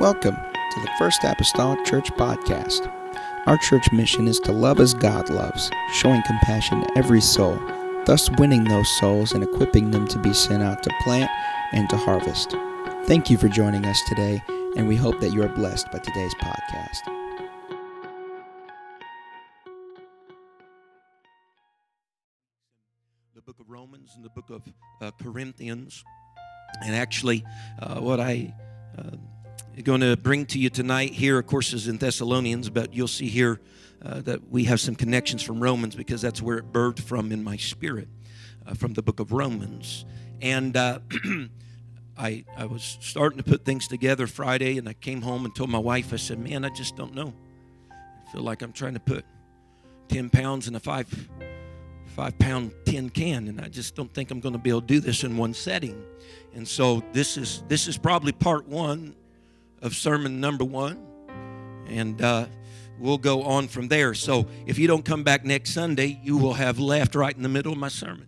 Welcome to the First Apostolic Church Podcast. Our church mission is to love as God loves, showing compassion to every soul, thus winning those souls and equipping them to be sent out to plant and to harvest. Thank you for joining us today, and we hope that you are blessed by today's podcast. the book of Romans and the book of uh, Corinthians. And actually, uh, what I uh, going to bring to you tonight here, of course, is in Thessalonians, but you'll see here uh, that we have some connections from Romans because that's where it birthed from in my spirit, uh, from the book of Romans. And uh, I, I was starting to put things together Friday, and I came home and told my wife, I said, Man, I just don't know. I feel like I'm trying to put 10 pounds in a five five pound tin can and i just don't think i'm going to be able to do this in one setting and so this is this is probably part one of sermon number one and uh, we'll go on from there so if you don't come back next sunday you will have left right in the middle of my sermon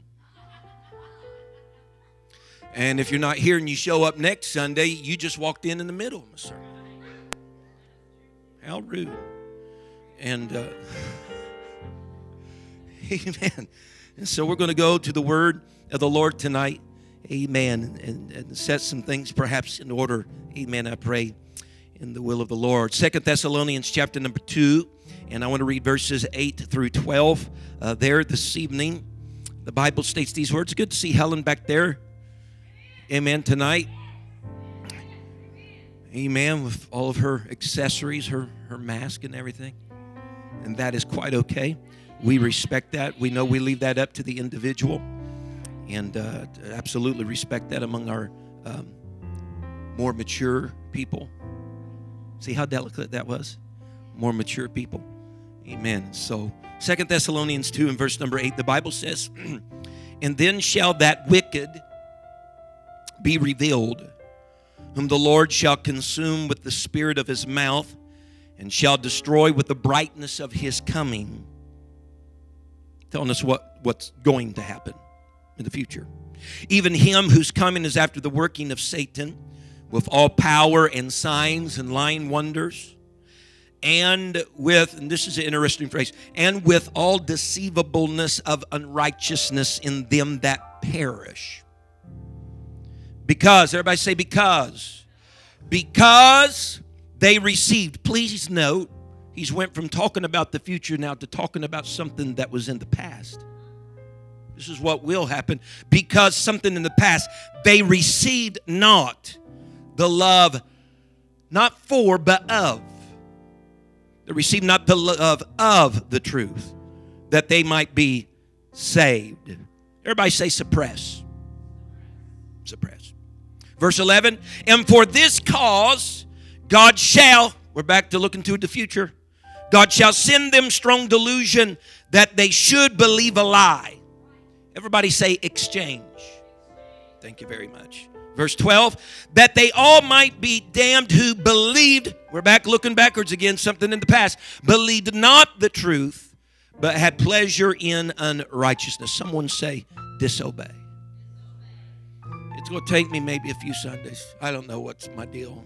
and if you're not here and you show up next sunday you just walked in in the middle of my sermon how rude and uh, Amen. And so we're going to go to the word of the Lord tonight. Amen. And, and set some things perhaps in order. Amen. I pray in the will of the Lord. Second Thessalonians chapter number 2. And I want to read verses 8 through 12 uh, there this evening. The Bible states these words. Good to see Helen back there. Amen. Tonight. Amen. With all of her accessories, her, her mask and everything. And that is quite okay we respect that. We know we leave that up to the individual, and uh, absolutely respect that among our um, more mature people. See how delicate that was? More mature people. Amen. So, Second Thessalonians 2 and verse number 8, the Bible says, And then shall that wicked be revealed, whom the Lord shall consume with the spirit of his mouth, and shall destroy with the brightness of his coming telling us what, what's going to happen in the future. Even him whose coming is after the working of Satan with all power and signs and lying wonders, and with, and this is an interesting phrase, and with all deceivableness of unrighteousness in them that perish. Because, everybody say, because. Because they received, please note, He's went from talking about the future now to talking about something that was in the past. This is what will happen because something in the past they received not the love not for but of. They received not the love of the truth that they might be saved. Everybody say suppress. Suppress. Verse 11, and for this cause God shall, we're back to looking to the future. God shall send them strong delusion that they should believe a lie. Everybody say exchange. Thank you very much. Verse 12, that they all might be damned who believed, we're back looking backwards again, something in the past, believed not the truth, but had pleasure in unrighteousness. Someone say, disobey. It's going to take me maybe a few Sundays. I don't know what's my deal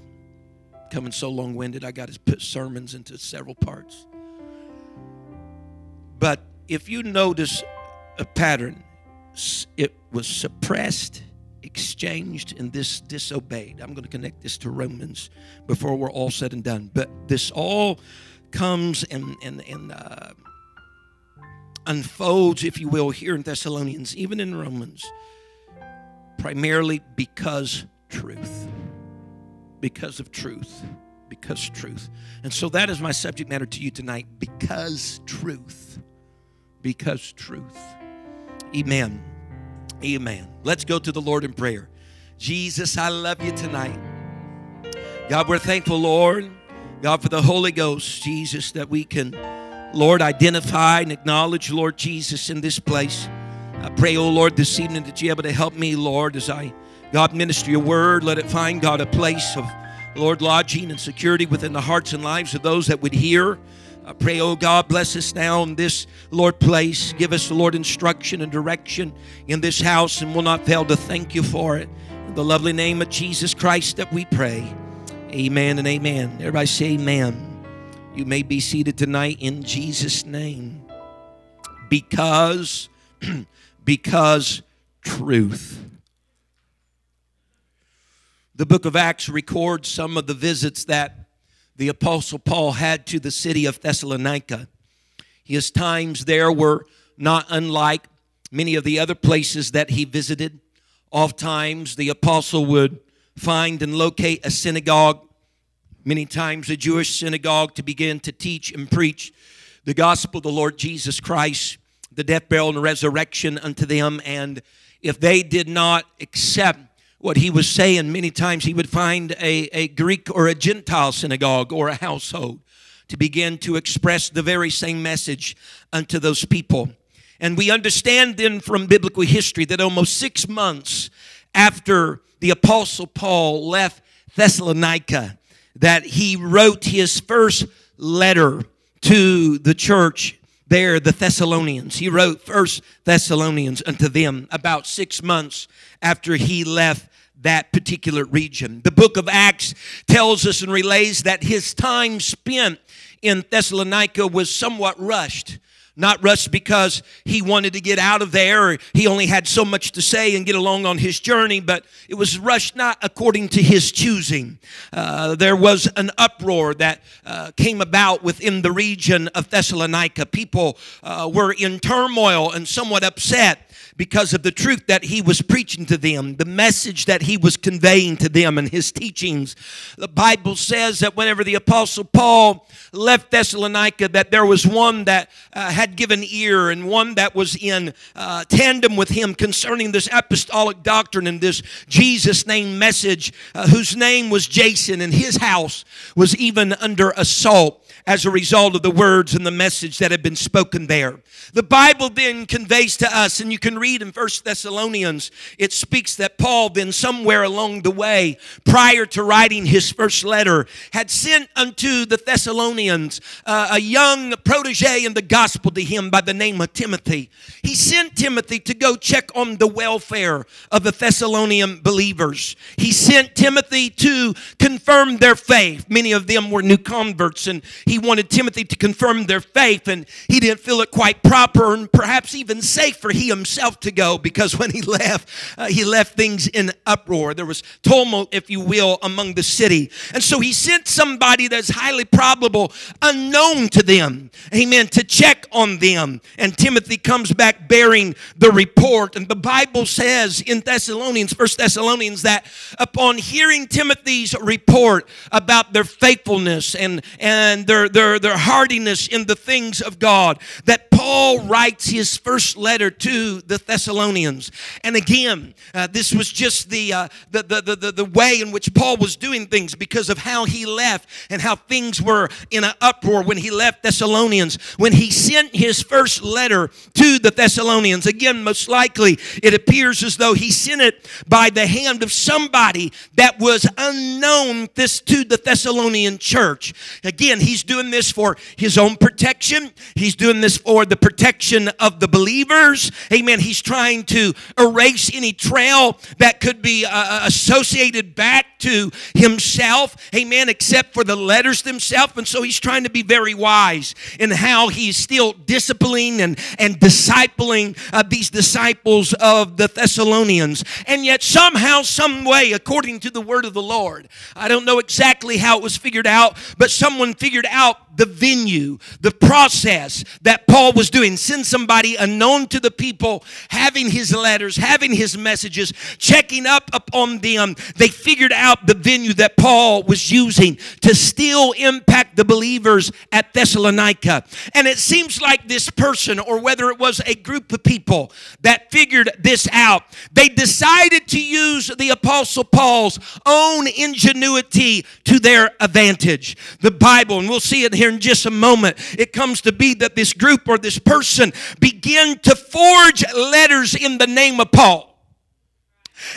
coming so long winded, I got to put sermons into several parts. But if you notice a pattern, it was suppressed, exchanged, and this disobeyed. I'm going to connect this to Romans before we're all said and done. But this all comes and, and, and uh, unfolds, if you will, here in Thessalonians, even in Romans, primarily because truth because of truth. Because truth. And so that is my subject matter to you tonight. Because truth. Because truth. Amen. Amen. Let's go to the Lord in prayer. Jesus, I love you tonight. God, we're thankful, Lord. God, for the Holy Ghost, Jesus, that we can, Lord, identify and acknowledge, Lord Jesus, in this place. I pray, oh Lord, this evening that you're able to help me, Lord, as I God, minister your word. Let it find, God, a place of, Lord, lodging and security within the hearts and lives of those that would hear. I pray, oh God, bless us now in this, Lord, place. Give us, the Lord, instruction and direction in this house, and we'll not fail to thank you for it. In the lovely name of Jesus Christ that we pray. Amen and amen. Everybody say amen. You may be seated tonight in Jesus' name. Because, because truth. The book of Acts records some of the visits that the Apostle Paul had to the city of Thessalonica. His times there were not unlike many of the other places that he visited. Oftentimes, the apostle would find and locate a synagogue, many times a Jewish synagogue, to begin to teach and preach the gospel of the Lord Jesus Christ, the death, burial, and resurrection unto them. And if they did not accept what he was saying, many times he would find a, a Greek or a Gentile synagogue or a household to begin to express the very same message unto those people. And we understand then from biblical history that almost six months after the Apostle Paul left Thessalonica, that he wrote his first letter to the church there, the Thessalonians. He wrote First Thessalonians unto them about six months after he left that particular region. The book of Acts tells us and relays that his time spent in Thessalonica was somewhat rushed. Not rushed because he wanted to get out of there or he only had so much to say and get along on his journey, but it was rushed not according to his choosing. Uh, there was an uproar that uh, came about within the region of Thessalonica. People uh, were in turmoil and somewhat upset because of the truth that he was preaching to them, the message that he was conveying to them, and his teachings. The Bible says that whenever the Apostle Paul left Thessalonica, that there was one that uh, had given ear and one that was in uh, tandem with him concerning this apostolic doctrine and this Jesus name message, uh, whose name was Jason, and his house was even under assault as a result of the words and the message that had been spoken there. The Bible then conveys to us, and you can read in First Thessalonians, it speaks that Paul then somewhere along the way, prior to writing his first letter, had sent unto the Thessalonians uh, a young protege in the gospel to him by the name of Timothy. He sent Timothy to go check on the welfare of the Thessalonian believers. He sent Timothy to confirm their faith. Many of them were new converts, and he he wanted Timothy to confirm their faith, and he didn't feel it quite proper and perhaps even safe for he himself to go because when he left, uh, he left things in uproar. There was tumult, if you will, among the city. And so he sent somebody that's highly probable, unknown to them, amen, to check on them. And Timothy comes back bearing the report. And the Bible says in Thessalonians, First Thessalonians, that upon hearing Timothy's report about their faithfulness and, and their their, their, hardiness in the things of God, that Paul writes his first letter to the Thessalonians. And again, uh, this was just the, uh, the, the, the, the way in which Paul was doing things because of how he left and how things were in an uproar when he left Thessalonians. When he sent his first letter to the Thessalonians, again, most likely it appears as though he sent it by the hand of somebody that was unknown this to the Thessalonian church. Again, he's doing this for his own protection. He's doing this for the protection of the believers. Amen. He's trying to erase any trail that could be uh, uh, associated back to himself. Amen. Except for the letters themselves. And so he's trying to be very wise in how he's still disciplining and, and discipling uh, these disciples of the Thessalonians. And yet, somehow, some way, according to the word of the Lord, I don't know exactly how it was figured out, but someone figured out out the venue, the process that Paul was doing. Send somebody unknown to the people, having his letters, having his messages, checking up upon them. They figured out the venue that Paul was using to still impact the believers at Thessalonica. And it seems like this person, or whether it was a group of people that figured this out, they decided to use the Apostle Paul's own ingenuity to their advantage. The Bible, and we'll see it here in just a moment. It comes to be that this group or this person begin to forge letters in the name of Paul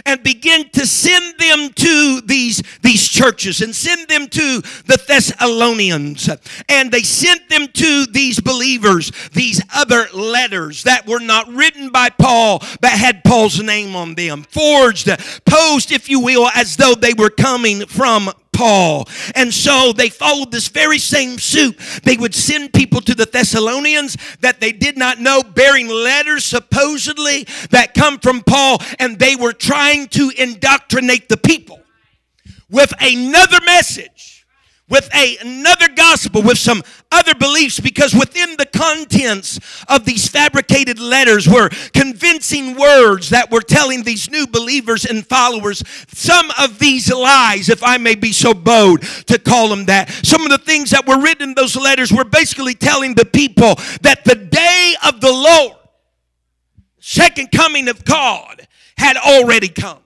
and begin to send them to these, these churches and send them to the Thessalonians. And they sent them to these believers, these other letters that were not written by Paul, but had Paul's name on them, forged, posed, if you will, as though they were coming from Paul. And so they followed this very same suit. They would send people to the Thessalonians that they did not know, bearing letters supposedly that come from Paul, and they were trying to indoctrinate the people with another message with a, another gospel, with some other beliefs, because within the contents of these fabricated letters were convincing words that were telling these new believers and followers some of these lies, if I may be so bold to call them that. Some of the things that were written in those letters were basically telling the people that the day of the Lord, second coming of God, had already come.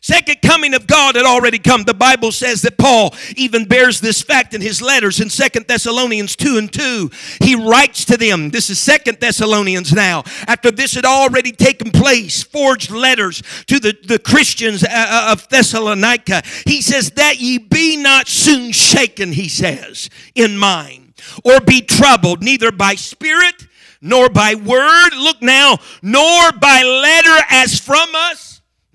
Second coming of God had already come. The Bible says that Paul even bears this fact in his letters in Second Thessalonians 2 and 2. He writes to them, this is Second Thessalonians now, after this had already taken place, forged letters to the, the Christians uh, uh, of Thessalonica. He says, That ye be not soon shaken, he says, in mind, or be troubled, neither by spirit, nor by word, look now, nor by letter as from us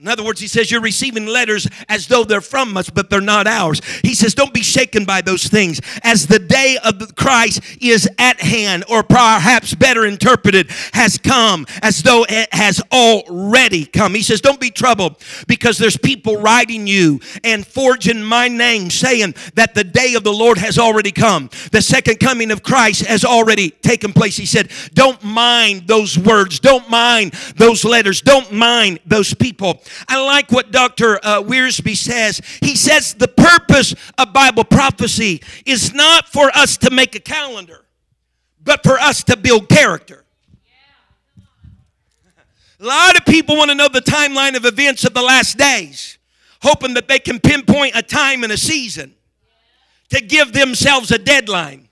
in other words, he says, You're receiving letters as though they're from us, but they're not ours. He says, Don't be shaken by those things, as the day of Christ is at hand, or perhaps better interpreted, has come, as though it has already come. He says, Don't be troubled, because there's people writing you and forging my name, saying that the day of the Lord has already come. The second coming of Christ has already taken place. He said, Don't mind those words, don't mind those letters, don't mind those people. I like what Dr. Uh, Wiersbe says. He says the purpose of Bible prophecy is not for us to make a calendar, but for us to build character. A lot of people want to know the timeline of events of the last days, hoping that they can pinpoint a time and a season to give themselves a deadline.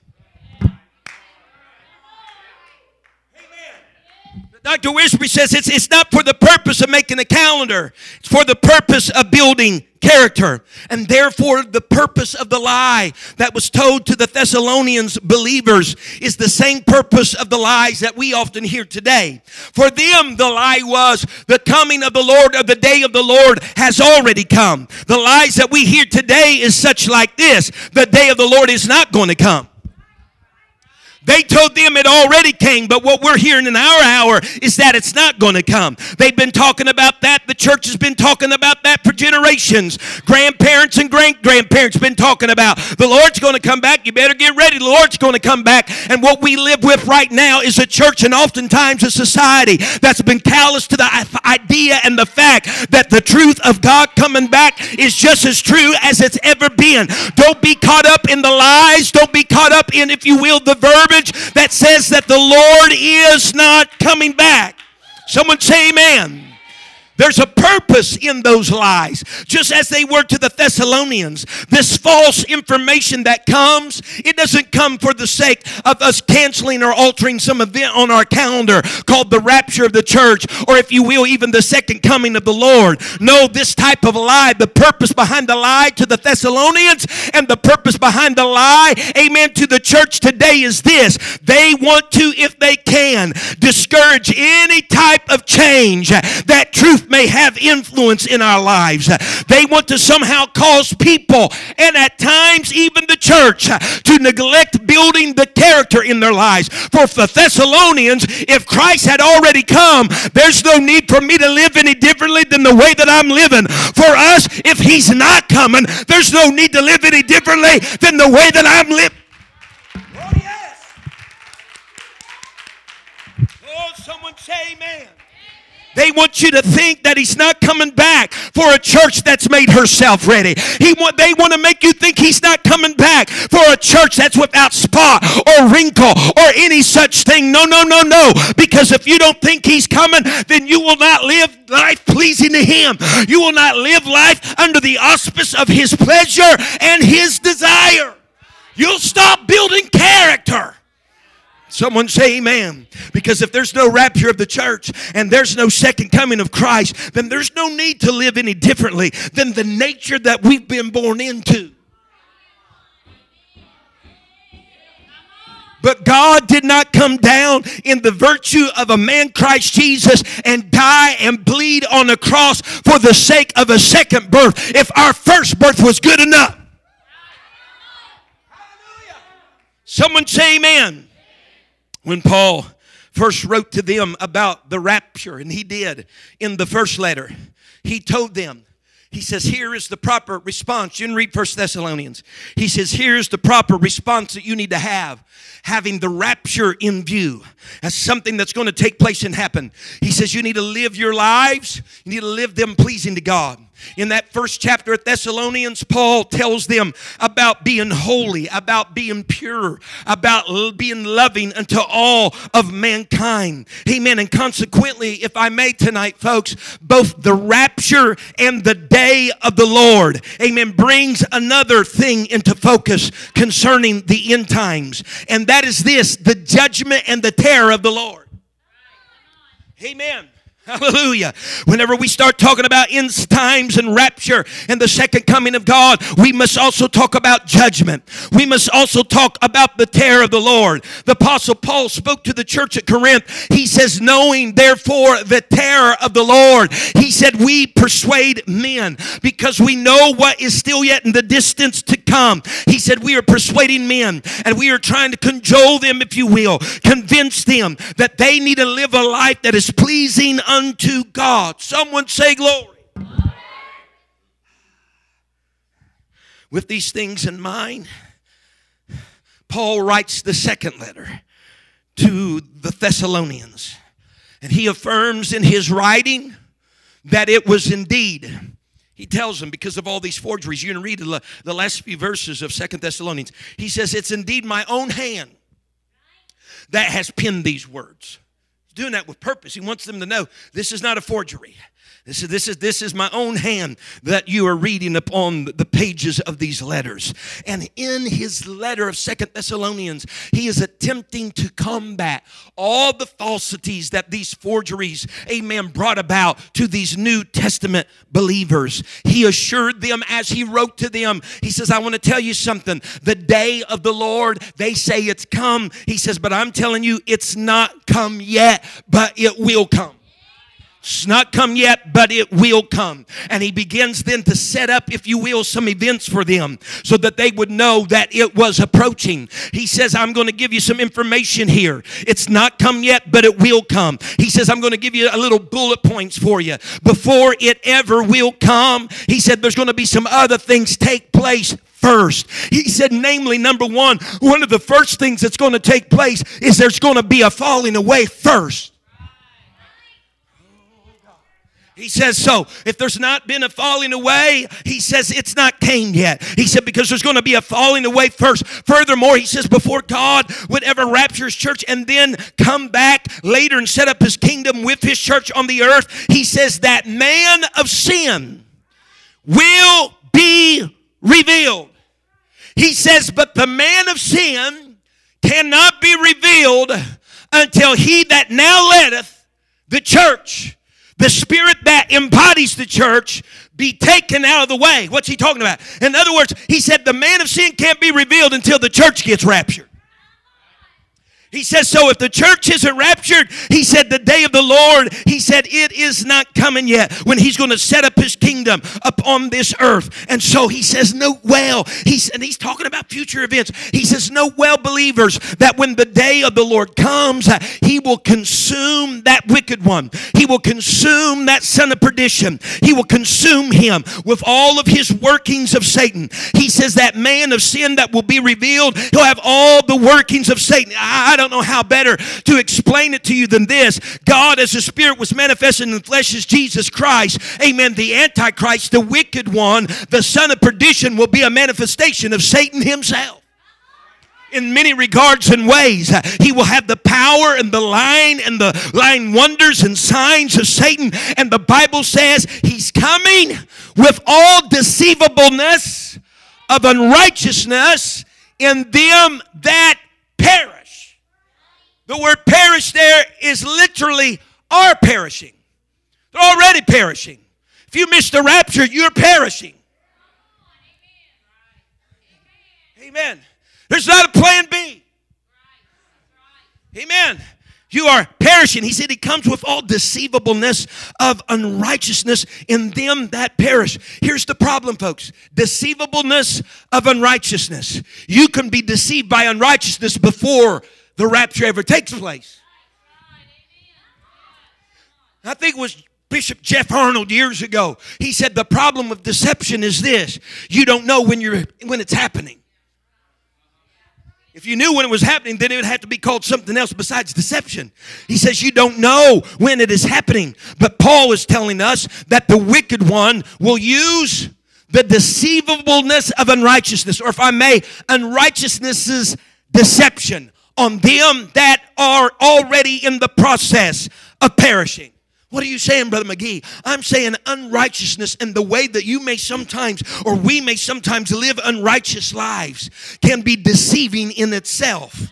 Dr. Wiersbe says it's, it's not for the purpose of making a calendar, it's for the purpose of building character. And therefore, the purpose of the lie that was told to the Thessalonians believers is the same purpose of the lies that we often hear today. For them, the lie was the coming of the Lord or the day of the Lord has already come. The lies that we hear today is such like this the day of the Lord is not going to come. They told them it already came, but what we're hearing in our hour is that it's not going to come. They've been talking about that. The church has been talking about that for generations. Grandparents and great grandparents been talking about the Lord's going to come back. You better get ready. The Lord's going to come back. And what we live with right now is a church and oftentimes a society that's been callous to the idea and the fact that the truth of God coming back is just as true as it's ever been. Don't be caught up in the lies. Don't be caught up in, if you will, the that says that the Lord is not coming back. Someone say amen. There's a purpose in those lies, just as they were to the Thessalonians. This false information that comes, it doesn't come for the sake of us canceling or altering some event on our calendar called the rapture of the church, or if you will, even the second coming of the Lord. No, this type of lie, the purpose behind the lie to the Thessalonians and the purpose behind the lie, amen, to the church today is this. They want to, if they can, discourage any type of change that truth may have influence in our lives. They want to somehow cause people, and at times even the church, to neglect building the character in their lives. For the Thessalonians, if Christ had already come, there's no need for me to live any differently than the way that I'm living. For us, if He's not coming, there's no need to live any differently than the way that I'm living. Oh, yes. Oh, someone say amen. They want you to think that he's not coming back for a church that's made herself ready. He want, they want to make you think he's not coming back for a church that's without spot or wrinkle or any such thing. No, no, no, no. Because if you don't think he's coming, then you will not live life pleasing to him. You will not live life under the auspice of his pleasure and his desire. You'll stop building character. Someone say amen. Because if there's no rapture of the church and there's no second coming of Christ, then there's no need to live any differently than the nature that we've been born into. But God did not come down in the virtue of a man, Christ Jesus, and die and bleed on a cross for the sake of a second birth. If our first birth was good enough, someone say amen. When Paul first wrote to them about the rapture, and he did in the first letter, he told them, he says, here is the proper response. You can read First Thessalonians. He says, here's the proper response that you need to have, having the rapture in view as something that's going to take place and happen. He says, you need to live your lives, you need to live them pleasing to God. In that first chapter of Thessalonians, Paul tells them about being holy, about being pure, about being loving unto all of mankind. Amen. And consequently, if I may tonight, folks, both the rapture and the day of the Lord, amen, brings another thing into focus concerning the end times. And that is this the judgment and the terror of the Lord. Amen. Hallelujah. Whenever we start talking about end times and rapture and the second coming of God, we must also talk about judgment. We must also talk about the terror of the Lord. The Apostle Paul spoke to the church at Corinth. He says, Knowing therefore the terror of the Lord, he said, We persuade men because we know what is still yet in the distance to come. He said, We are persuading men and we are trying to cajole them, if you will, convince them that they need to live a life that is pleasing unto unto God. Someone say glory. With these things in mind, Paul writes the second letter to the Thessalonians. And he affirms in his writing that it was indeed he tells them because of all these forgeries you can read the, the last few verses of Second thessalonians he says it's indeed my own hand that has penned these words doing that with purpose. He wants them to know this is not a forgery. This is, this, is, this is my own hand that you are reading upon the pages of these letters. And in his letter of Second Thessalonians, he is attempting to combat all the falsities that these forgeries, amen, brought about to these New Testament believers. He assured them as he wrote to them, he says, I want to tell you something. The day of the Lord, they say it's come. He says, but I'm telling you, it's not come yet, but it will come. It's not come yet, but it will come. And he begins then to set up, if you will, some events for them so that they would know that it was approaching. He says, I'm going to give you some information here. It's not come yet, but it will come. He says, I'm going to give you a little bullet points for you. Before it ever will come, he said, there's going to be some other things take place first. He said, namely, number one, one of the first things that's going to take place is there's going to be a falling away first. He says, so if there's not been a falling away, he says it's not came yet. He said, because there's going to be a falling away first. Furthermore, he says, before God would ever rapture his church and then come back later and set up his kingdom with his church on the earth, he says that man of sin will be revealed. He says, but the man of sin cannot be revealed until he that now letteth the church the spirit that embodies the church be taken out of the way. What's he talking about? In other words, he said the man of sin can't be revealed until the church gets raptured. He says, so if the church isn't raptured, he said, the day of the Lord, he said, it is not coming yet when he's going to set up his kingdom upon this earth. And so he says, know well, he's, and he's talking about future events. He says, know well believers that when the day of the Lord comes, uh, he will consume that wicked one. He will consume that son of perdition. He will consume him with all of his workings of Satan. He says that man of sin that will be revealed, he'll have all the workings of Satan. I, don't know how better to explain it to you than this. God, as the Spirit was manifested in the flesh, as Jesus Christ. Amen. The Antichrist, the wicked one, the son of perdition, will be a manifestation of Satan himself in many regards and ways. He will have the power and the line and the line wonders and signs of Satan. And the Bible says he's coming with all deceivableness of unrighteousness in them that perish. The word perish there is literally are perishing. They're already perishing. If you miss the rapture, you're perishing. Amen. There's not a plan B. Amen. You are perishing. He said he comes with all deceivableness of unrighteousness in them that perish. Here's the problem, folks deceivableness of unrighteousness. You can be deceived by unrighteousness before the rapture ever takes place. I think it was Bishop Jeff Arnold years ago. He said the problem of deception is this you don't know when, you're, when it's happening. If you knew when it was happening, then it would have to be called something else besides deception. He says you don't know when it is happening. But Paul is telling us that the wicked one will use the deceivableness of unrighteousness, or if I may, unrighteousness's deception on them that are already in the process of perishing. What are you saying, Brother McGee? I'm saying unrighteousness and the way that you may sometimes, or we may sometimes live unrighteous lives, can be deceiving in itself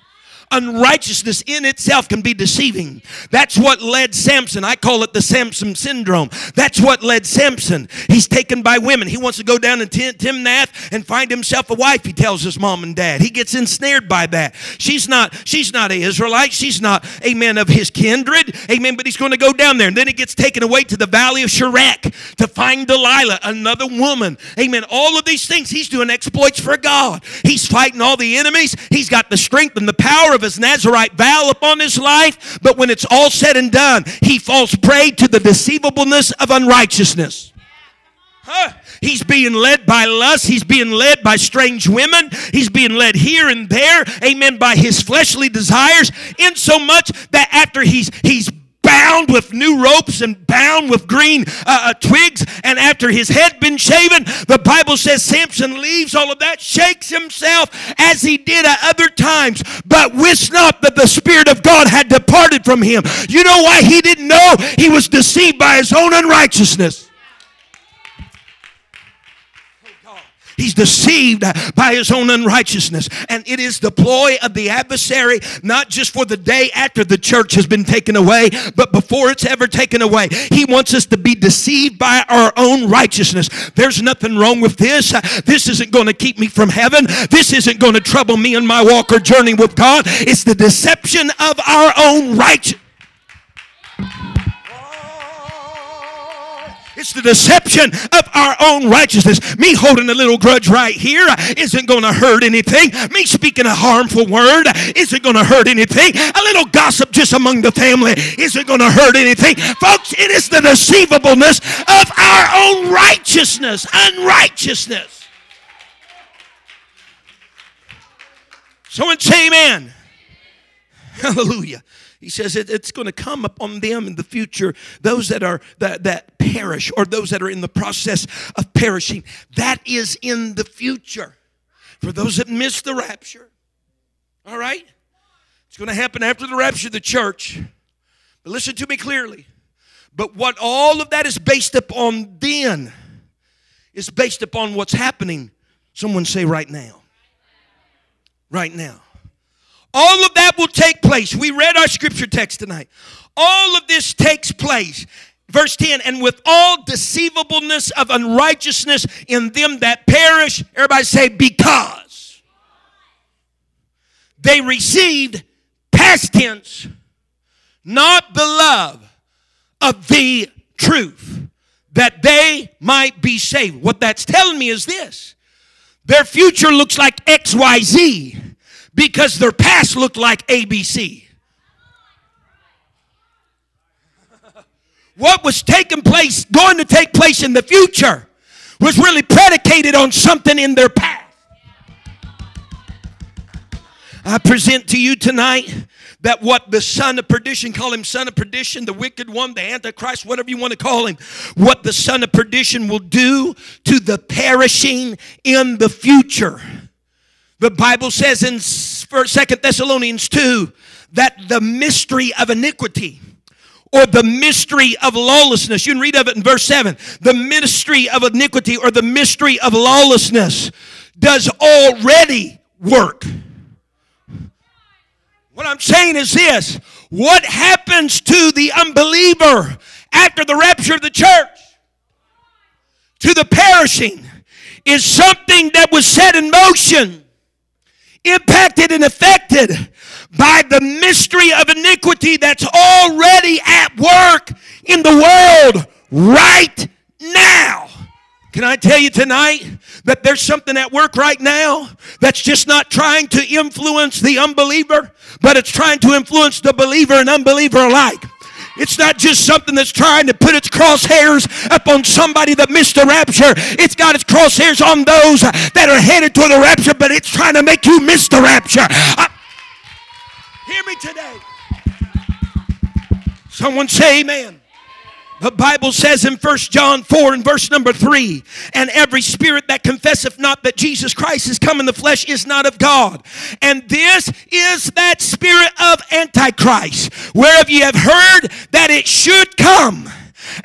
unrighteousness in itself can be deceiving. That's what led Samson. I call it the Samson syndrome. That's what led Samson. He's taken by women. He wants to go down to Timnath and find himself a wife. He tells his mom and dad. He gets ensnared by that. She's not. She's not an Israelite. She's not. a man Of his kindred. Amen. But he's going to go down there, and then he gets taken away to the valley of Sorek to find Delilah, another woman. Amen. All of these things. He's doing exploits for God. He's fighting all the enemies. He's got the strength and the power of his Nazarite vow upon his life, but when it's all said and done, he falls prey to the deceivableness of unrighteousness. Huh? He's being led by lust. He's being led by strange women. He's being led here and there, amen, by his fleshly desires, in so much that after he's he's bound with new ropes and bound with green uh, uh, twigs. And after his head been shaven, the Bible says Samson leaves all of that, shakes himself as he did at other times, but wist not that the Spirit of God had departed from him. You know why he didn't know? He was deceived by his own unrighteousness. He's deceived by his own unrighteousness. And it is the ploy of the adversary, not just for the day after the church has been taken away, but before it's ever taken away. He wants us to be deceived by our own righteousness. There's nothing wrong with this. This isn't going to keep me from heaven. This isn't going to trouble me in my walk or journey with God. It's the deception of our own righteousness. It's the deception of our own righteousness. Me holding a little grudge right here isn't going to hurt anything. Me speaking a harmful word isn't going to hurt anything. A little gossip just among the family isn't going to hurt anything. Folks, it is the deceivableness of our own righteousness, unrighteousness. Someone say amen. Hallelujah. He says it, it's going to come upon them in the future, those that are that, that perish or those that are in the process of perishing. That is in the future. For those that miss the rapture. All right? It's going to happen after the rapture of the church. But listen to me clearly. But what all of that is based upon then is based upon what's happening. Someone say right now. Right now. All of that will take place. We read our scripture text tonight. All of this takes place. Verse 10, and with all deceivableness of unrighteousness in them that perish, everybody say, because they received past tense, not the love of the truth, that they might be saved. What that's telling me is this their future looks like XYZ because their past looked like ABC. what was taking place, going to take place in the future, was really predicated on something in their past. I present to you tonight that what the son of perdition, call him son of perdition, the wicked one, the antichrist, whatever you want to call him, what the son of perdition will do to the perishing in the future. The Bible says in Second Thessalonians 2 that the mystery of iniquity or the mystery of lawlessness, you can read of it in verse 7. The mystery of iniquity or the mystery of lawlessness does already work. What I'm saying is this what happens to the unbeliever after the rapture of the church? To the perishing is something that was set in motion impacted and affected by the mystery of iniquity that's already at work in the world right now. Can I tell you tonight that there's something at work right now that's just not trying to influence the unbeliever, but it's trying to influence the believer and unbeliever alike. It's not just something that's trying to put its crosshairs up on somebody that missed the rapture. It's got its crosshairs on those that are headed to the rapture, but it's trying to make you miss the rapture. I, hear me today. Someone say amen. The Bible says in 1 John 4 and verse number 3 and every spirit that confesseth not that Jesus Christ is come in the flesh is not of God. And this is that spirit of Antichrist, whereof ye have heard that it should come.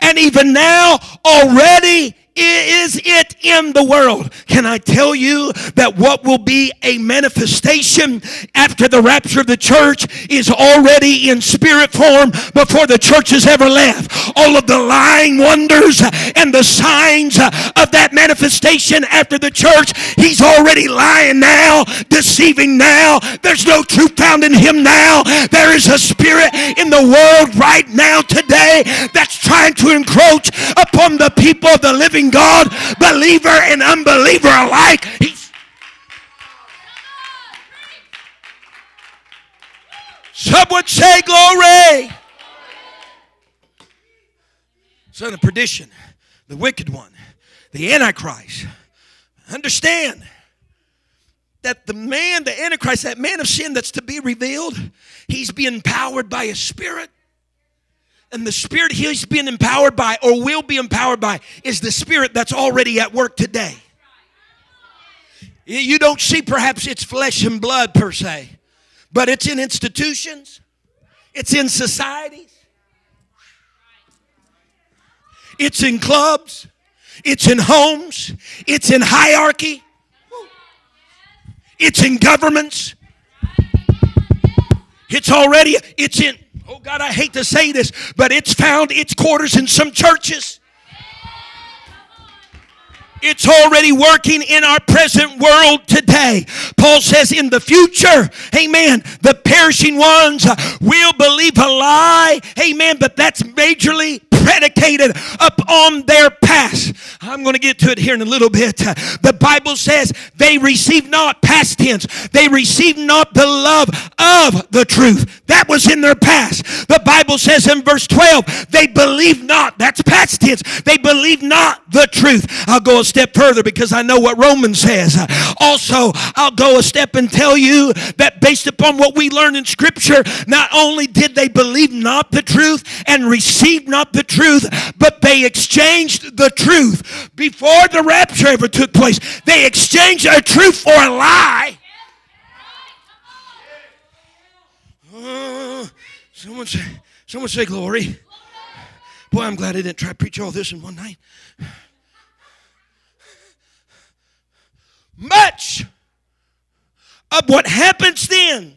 And even now already is it in the world? Can I tell you that what will be a manifestation after the rapture of the church is already in spirit form before the church has ever left? All of the lying wonders and the signs of that manifestation after the church, he's already lying now, deceiving now. There's no truth found in him now. There is a spirit in the world right now today that's trying to encroach upon the people of the living God, believer and unbeliever alike. He's Some would say glory. Son of perdition, the wicked one, the Antichrist. Understand that the man, the Antichrist, that man of sin that's to be revealed, he's being powered by a spirit and the spirit he's being empowered by or will be empowered by is the spirit that's already at work today. You don't see perhaps it's flesh and blood per se, but it's in institutions, it's in societies, it's in clubs, it's in homes, it's in hierarchy, it's in governments. It's already, it's in, oh God, I hate to say this, but it's found its quarters in some churches. It's already working in our present world today. Paul says in the future, amen, the perishing ones uh, will believe a lie, amen, but that's majorly predicated upon their past. I'm going to get to it here in a little bit. The Bible says they receive not, past tense, they receive not the love of the truth. That was in their past. The Bible says in verse 12, they believe not, that's past tense, they believe not the truth. I'll go a step further because I know what Romans says. Also, I'll go a step and tell you that based upon what we learn in Scripture, not only did they believe not the truth and receive not the truth, but they exchanged the truth before the rapture ever took place. They exchanged a truth for a lie. Uh, someone say, someone say glory. Boy, I'm glad I didn't try to preach all this in one night. Much of what happens then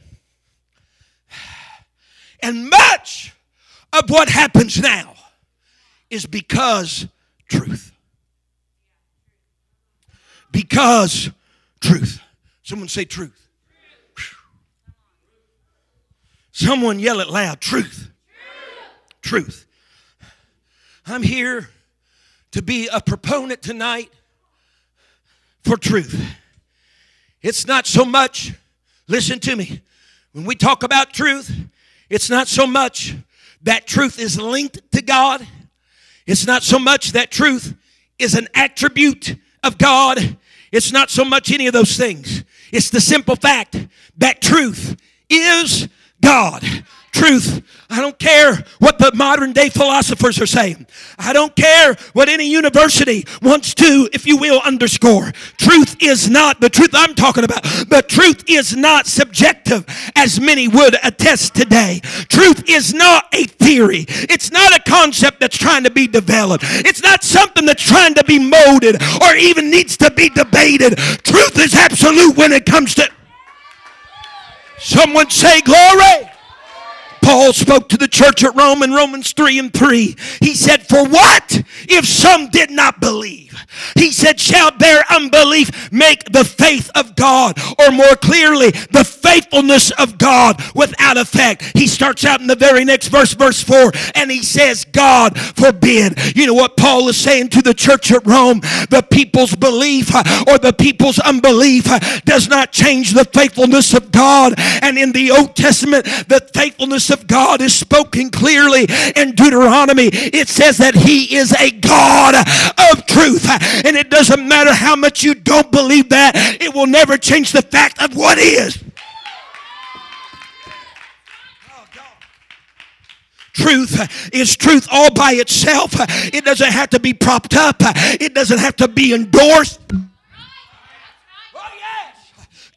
and much of what happens now is because truth. Because truth. Someone say truth. Someone yell it loud truth. Truth. I'm here to be a proponent tonight for truth. It's not so much, listen to me, when we talk about truth, it's not so much that truth is linked to God. It's not so much that truth is an attribute of God. It's not so much any of those things. It's the simple fact that truth is God truth. I don't care what the modern day philosophers are saying. I don't care what any university wants to, if you will, underscore. Truth is not the truth I'm talking about. The truth is not subjective as many would attest today. Truth is not a theory. It's not a concept that's trying to be developed. It's not something that's trying to be molded or even needs to be debated. Truth is absolute when it comes to Someone say glory. Paul spoke to the church at Rome in Romans 3 and 3. He said, For what if some did not believe? He said, Shall their unbelief make the faith of God, or more clearly, the faithfulness of God without effect? He starts out in the very next verse, verse 4, and he says, God forbid. You know what Paul is saying to the church at Rome? The people's belief uh, or the people's unbelief uh, does not change the faithfulness of God. And in the Old Testament, the faithfulness of God is spoken clearly in Deuteronomy. It says that He is a God of truth. And it doesn't matter how much you don't believe that, it will never change the fact of what is. Truth is truth all by itself. It doesn't have to be propped up, it doesn't have to be endorsed.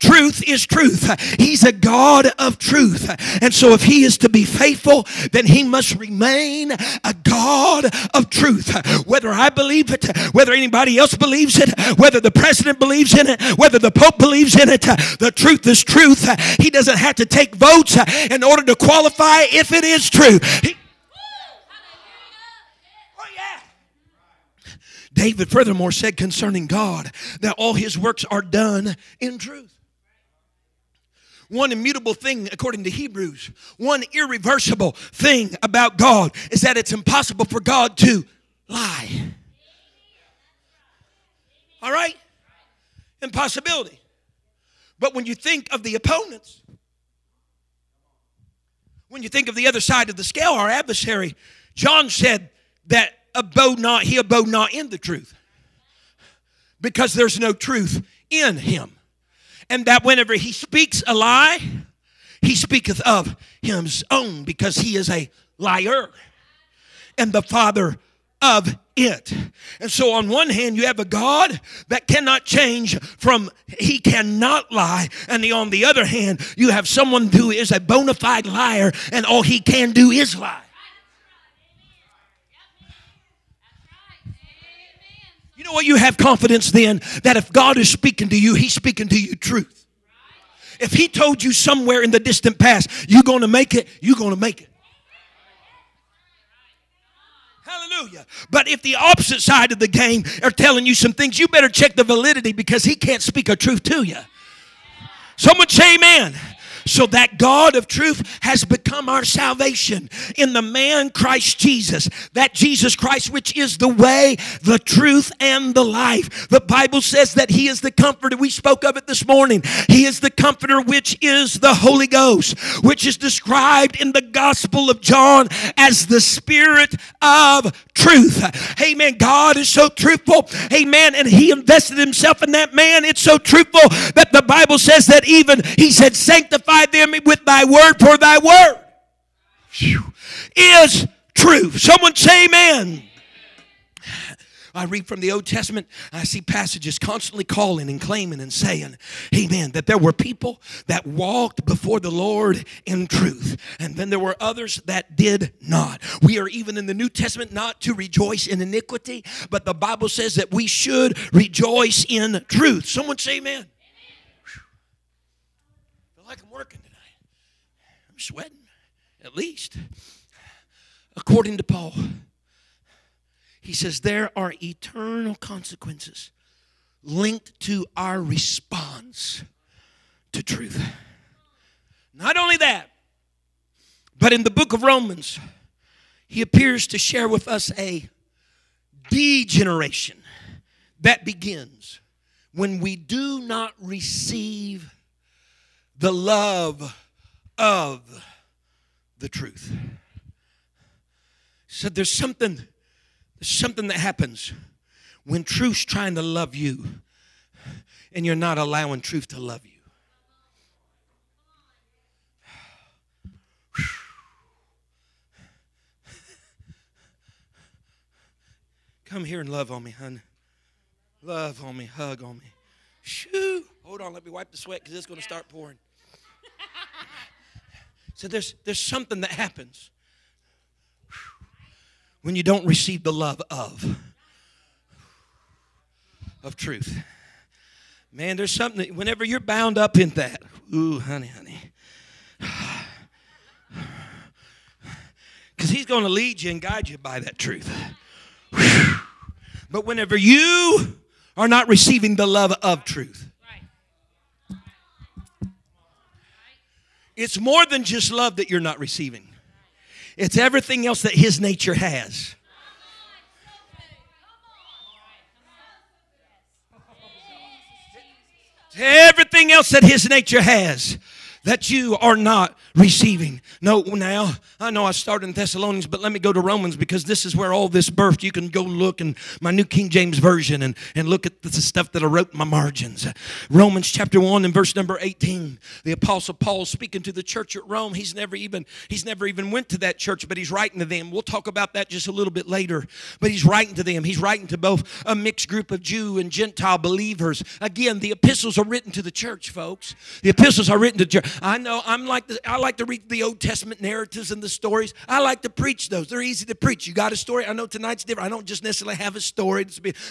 Truth is truth. He's a God of truth. And so, if He is to be faithful, then He must remain a God of truth. Whether I believe it, whether anybody else believes it, whether the president believes in it, whether the Pope believes in it, the truth is truth. He doesn't have to take votes in order to qualify if it is true. He, oh, David furthermore said concerning God that all his works are done in truth. One immutable thing, according to Hebrews, one irreversible thing about God is that it's impossible for God to lie. All right? Impossibility. But when you think of the opponents, when you think of the other side of the scale, our adversary, John said that abode not, he abode not in the truth because there's no truth in him and that whenever he speaks a lie, he speaketh of his own because he is a liar and the father of it. And so, on one hand, you have a God that cannot change from he cannot lie. And on the other hand, you have someone who is a bona fide liar and all he can do is lie. Know what? You have confidence then that if God is speaking to you, He's speaking to you truth. If He told you somewhere in the distant past, you're going to make it, you're going to make it. Hallelujah. But if the opposite side of the game are telling you some things, you better check the validity because He can't speak a truth to you. Someone say amen. So that God of truth has become our salvation in the man Christ Jesus. That Jesus Christ, which is the way, the truth, and the life. The Bible says that He is the comforter. We spoke of it this morning. He is the comforter, which is the Holy Ghost, which is described in the Gospel of John as the Spirit of truth. Amen. God is so truthful. Amen. And He invested Himself in that man. It's so truthful that the Bible says that even He said, Sanctify them with thy word, for thy word is truth. Someone say amen. I read from the Old Testament, I see passages constantly calling and claiming and saying, Amen, that there were people that walked before the Lord in truth, and then there were others that did not. We are even in the New Testament not to rejoice in iniquity, but the Bible says that we should rejoice in truth. Someone say, Amen. I feel like I'm working tonight. I'm sweating, at least. According to Paul. He says there are eternal consequences linked to our response to truth. Not only that, but in the book of Romans, he appears to share with us a degeneration that begins when we do not receive the love of the truth. So there's something there's something that happens when truth's trying to love you and you're not allowing truth to love you. Come here and love on me, honey. Love on me, hug on me. Shoo. Hold on, let me wipe the sweat because it's going to start pouring. So there's there's something that happens when you don't receive the love of of truth. Man, there's something that, whenever you're bound up in that. Ooh, honey, honey. Because he's going to lead you and guide you by that truth. But whenever you are not receiving the love of truth, it's more than just love that you're not receiving, it's everything else that His nature has. Everything else that His nature has that you are not receiving. No, now, I know I started in Thessalonians, but let me go to Romans because this is where all this birthed. You can go look in my New King James Version and, and look at the stuff that I wrote in my margins. Romans chapter 1 and verse number 18. The Apostle Paul speaking to the church at Rome. He's never even, he's never even went to that church, but he's writing to them. We'll talk about that just a little bit later. But he's writing to them. He's writing to both a mixed group of Jew and Gentile believers. Again, the epistles are written to the church, folks. The epistles are written to church. I know I'm like the, I like to read the Old Testament narratives and the stories. I like to preach those. They're easy to preach. You got a story? I know tonight's different. I don't just necessarily have a story.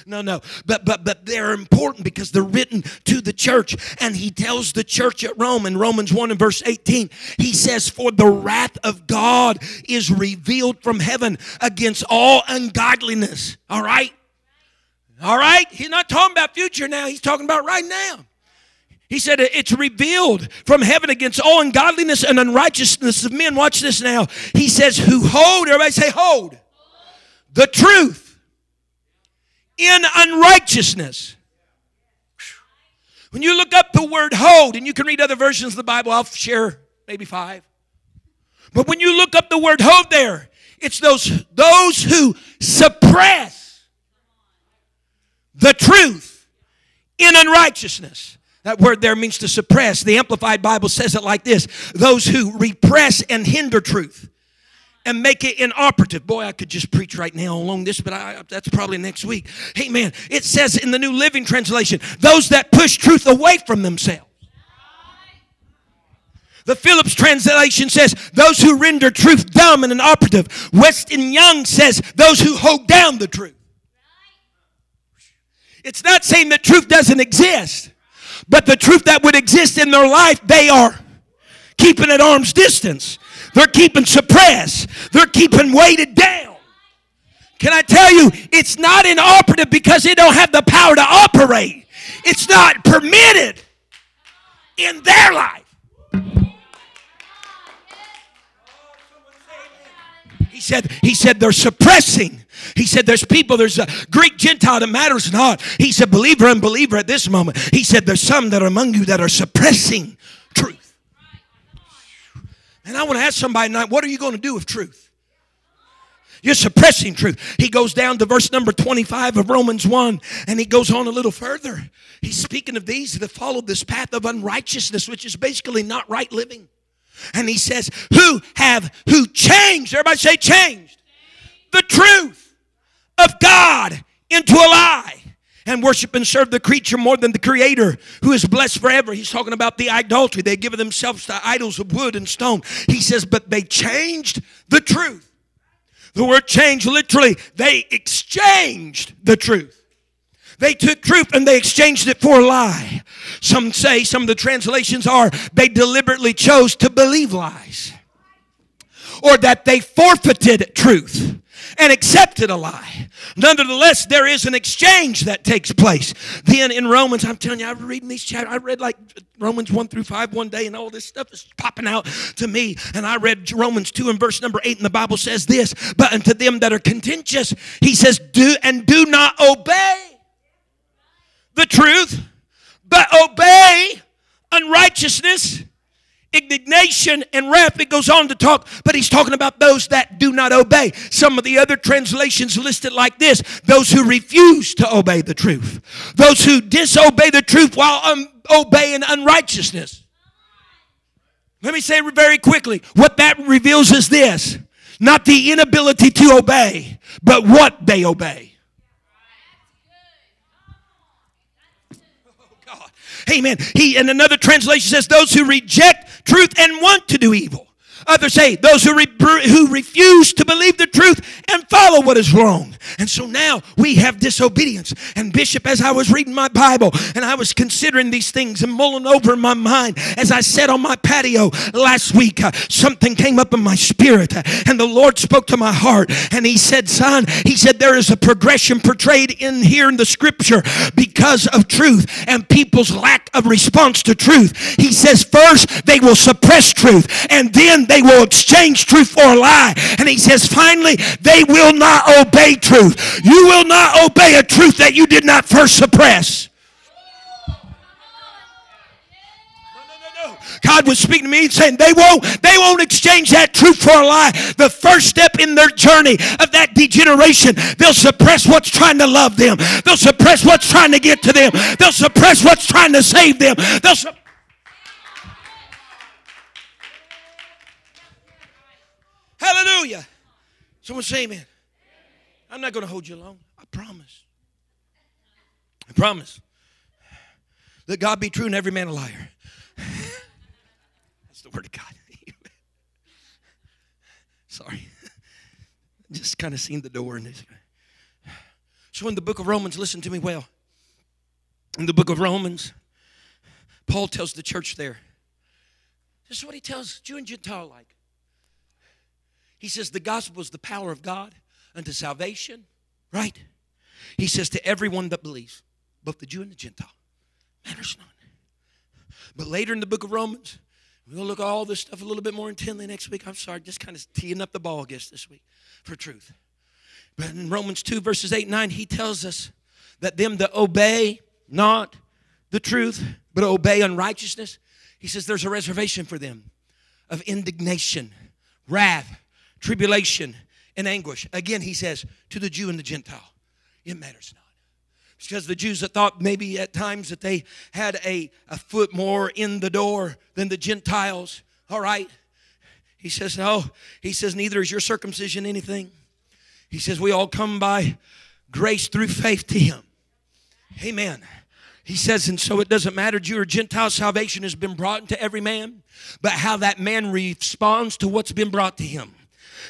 No, no. But but but they're important because they're written to the church. And he tells the church at Rome in Romans 1 and verse 18, he says, For the wrath of God is revealed from heaven against all ungodliness. All right? All right? He's not talking about future now, he's talking about right now. He said it's revealed from heaven against all ungodliness and unrighteousness of men. Watch this now. He says, who hold, everybody say, hold, the truth in unrighteousness. When you look up the word hold, and you can read other versions of the Bible, I'll share maybe five. But when you look up the word hold there, it's those, those who suppress the truth in unrighteousness. That word there means to suppress. The Amplified Bible says it like this those who repress and hinder truth and make it inoperative. Boy, I could just preach right now along this, but I, that's probably next week. Hey, man, it says in the New Living Translation those that push truth away from themselves. The Phillips translation says, those who render truth dumb and inoperative. Weston Young says, those who hold down the truth. It's not saying that truth doesn't exist. But the truth that would exist in their life, they are keeping at arm's distance. They're keeping suppressed. They're keeping weighted down. Can I tell you, it's not inoperative because they don't have the power to operate. It's not permitted in their life. Said, he said they're suppressing. He said there's people, there's a Greek Gentile that matters not. He said believer and believer at this moment. He said there's some that are among you that are suppressing truth. And I want to ask somebody tonight, what are you going to do with truth? You're suppressing truth. He goes down to verse number 25 of Romans 1 and he goes on a little further. He's speaking of these that followed this path of unrighteousness, which is basically not right living. And he says, Who have, who changed, everybody say changed, the truth of God into a lie and worship and serve the creature more than the creator who is blessed forever. He's talking about the idolatry. They give themselves to idols of wood and stone. He says, but they changed the truth. The word change literally, they exchanged the truth. They took truth and they exchanged it for a lie. Some say, some of the translations are, they deliberately chose to believe lies. Or that they forfeited truth and accepted a lie. Nonetheless, there is an exchange that takes place. Then in Romans, I'm telling you, I was reading these chapters. I read like Romans 1 through 5 one day, and all this stuff is popping out to me. And I read Romans 2 and verse number 8, and the Bible says this But unto them that are contentious, he says, Do and do not obey the truth, but obey unrighteousness, indignation, and wrath. It goes on to talk, but he's talking about those that do not obey. Some of the other translations list it like this those who refuse to obey the truth, those who disobey the truth while obeying unrighteousness. Let me say very quickly what that reveals is this not the inability to obey, but what they obey. Amen. He and another translation says those who reject truth and want to do evil. Others say those who, re- who refuse to believe the truth and follow what is wrong. And so now we have disobedience. And Bishop, as I was reading my Bible and I was considering these things and mulling over in my mind, as I sat on my patio last week, uh, something came up in my spirit uh, and the Lord spoke to my heart. And He said, Son, He said, there is a progression portrayed in here in the scripture because of truth and people's lack of response to truth. He says, First, they will suppress truth and then they will exchange truth for a lie. And He says, Finally, they will not obey truth. You will not obey a truth that you did not first suppress. No, no, no, no. God was speaking to me and saying they won't they won't exchange that truth for a lie. The first step in their journey of that degeneration, they'll suppress what's trying to love them. They'll suppress what's trying to get to them. They'll suppress what's trying to save them. They'll su- Hallelujah. Someone say amen. I'm not going to hold you long. I promise. I promise. Let God be true and every man a liar. That's the word of God. Sorry. Just kind of seen the door and. So in the book of Romans, listen to me well. In the book of Romans, Paul tells the church there. This is what he tells Jew and Gentile alike. He says the gospel is the power of God unto salvation, right? He says to everyone that believes, both the Jew and the Gentile, matters not. But later in the book of Romans, we'll look at all this stuff a little bit more intently next week. I'm sorry, just kind of teeing up the ball, I guess, this week for truth. But in Romans 2, verses 8 and 9, he tells us that them that obey not the truth, but obey unrighteousness, he says there's a reservation for them of indignation, wrath, tribulation, and anguish. Again, he says, to the Jew and the Gentile, it matters not. It's Because the Jews that thought maybe at times that they had a, a foot more in the door than the Gentiles. All right. He says, No. He says, Neither is your circumcision anything. He says, We all come by grace through faith to Him. Amen. He says, and so it doesn't matter, Jew or Gentile, salvation has been brought into every man, but how that man responds to what's been brought to him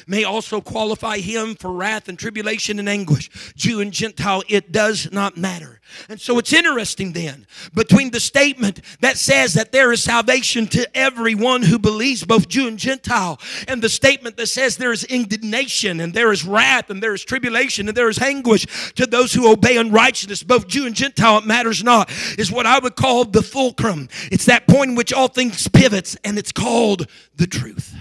may also qualify him for wrath and tribulation and anguish. Jew and Gentile, it does not matter. And so it's interesting then between the statement that says that there is salvation to everyone who believes, both Jew and Gentile, and the statement that says there is indignation and there is wrath and there is tribulation and there is anguish to those who obey unrighteousness, both Jew and Gentile, it matters not, is what I would call the fulcrum. It's that point in which all things pivots, and it's called the truth.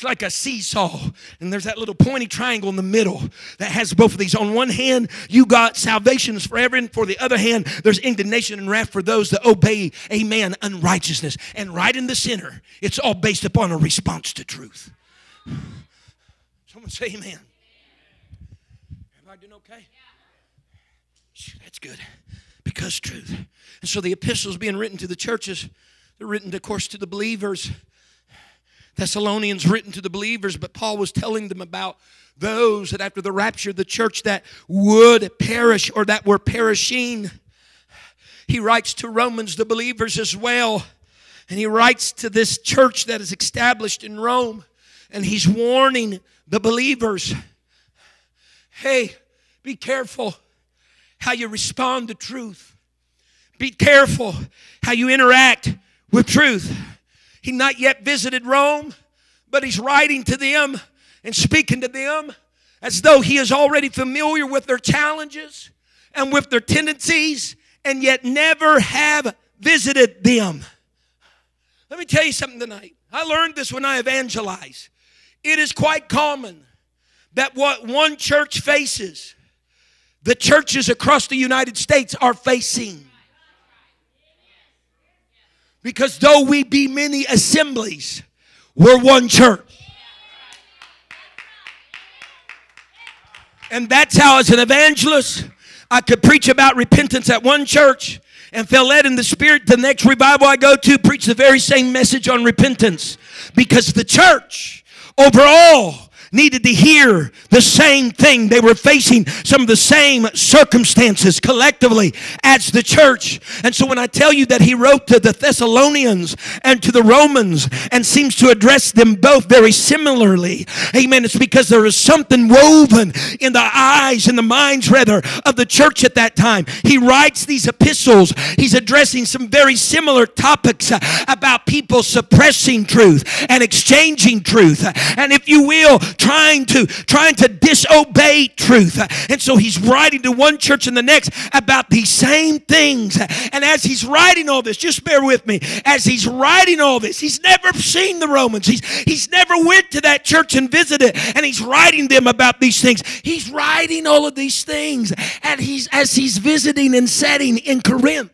It's like a seesaw, and there's that little pointy triangle in the middle that has both of these. On one hand, you got salvation is forever, and for the other hand, there's indignation and wrath for those that obey, amen, unrighteousness. And right in the center, it's all based upon a response to truth. Someone say amen. Everybody doing okay? That's good. Because truth. And so the epistles being written to the churches, they're written, of course, to the believers Thessalonians written to the believers, but Paul was telling them about those that after the rapture, of the church that would perish or that were perishing. He writes to Romans, the believers as well. And he writes to this church that is established in Rome. And he's warning the believers hey, be careful how you respond to truth. Be careful how you interact with truth. He not yet visited Rome, but he's writing to them and speaking to them as though he is already familiar with their challenges and with their tendencies and yet never have visited them. Let me tell you something tonight. I learned this when I evangelize. It is quite common that what one church faces, the churches across the United States are facing. Because though we be many assemblies, we're one church. And that's how, as an evangelist, I could preach about repentance at one church and feel led in the spirit. The next revival I go to, preach the very same message on repentance. Because the church overall needed to hear the same thing. They were facing some of the same circumstances collectively as the church. And so when I tell you that he wrote to the Thessalonians and to the Romans and seems to address them both very similarly, amen, it's because there is something woven in the eyes and the minds, rather, of the church at that time. He writes these epistles, he's addressing some very similar topics about people suppressing truth and exchanging truth. And if you will, trying to trying to disobey truth. And so he's writing to one church and the next about these same things. And as he's writing all this, just bear with me. As he's writing all this, he's never seen the Romans. He's he's never went to that church and visited and he's writing them about these things. He's writing all of these things and he's as he's visiting and setting in Corinth.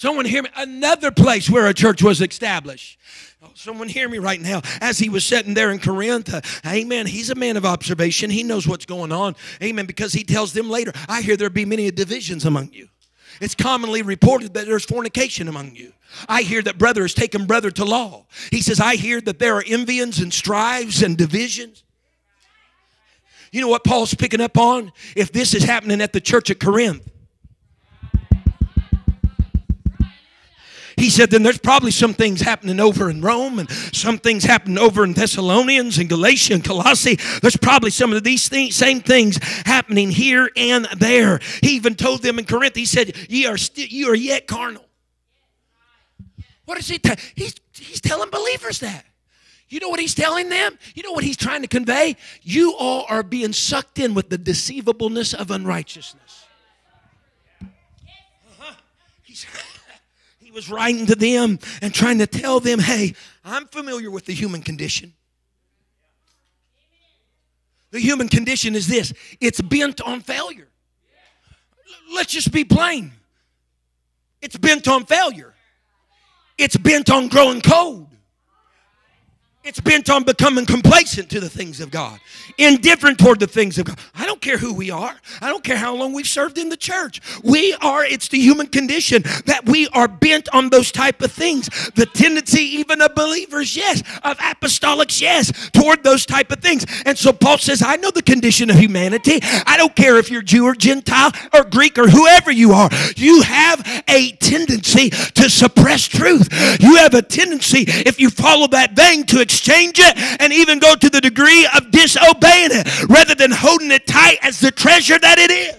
Someone hear me. Another place where a church was established. Oh, someone hear me right now. As he was sitting there in Corinth, uh, amen. He's a man of observation. He knows what's going on. Amen. Because he tells them later, I hear there be many divisions among you. It's commonly reported that there's fornication among you. I hear that brother has taken brother to law. He says, I hear that there are envyings and strives and divisions. You know what Paul's picking up on? If this is happening at the church at Corinth, He said, then there's probably some things happening over in Rome and some things happening over in Thessalonians and Galatia and Colossae. There's probably some of these things, same things happening here and there. He even told them in Corinth, he said, ye are, st- you are yet carnal. What is he? T- he's, he's telling believers that. You know what he's telling them? You know what he's trying to convey? You all are being sucked in with the deceivableness of unrighteousness. Uh-huh. He's he was writing to them and trying to tell them, hey, I'm familiar with the human condition. The human condition is this it's bent on failure. Let's just be plain. It's bent on failure, it's bent on growing cold. It's bent on becoming complacent to the things of God, indifferent toward the things of God. I don't care who we are. I don't care how long we've served in the church. We are, it's the human condition that we are bent on those type of things. The tendency even of believers, yes, of apostolics, yes, toward those type of things. And so Paul says, I know the condition of humanity. I don't care if you're Jew or Gentile or Greek or whoever you are. You have a tendency to suppress truth. You have a tendency, if you follow that vein, to exchange it and even go to the degree of disobeying it rather than holding it tight as the treasure that it is.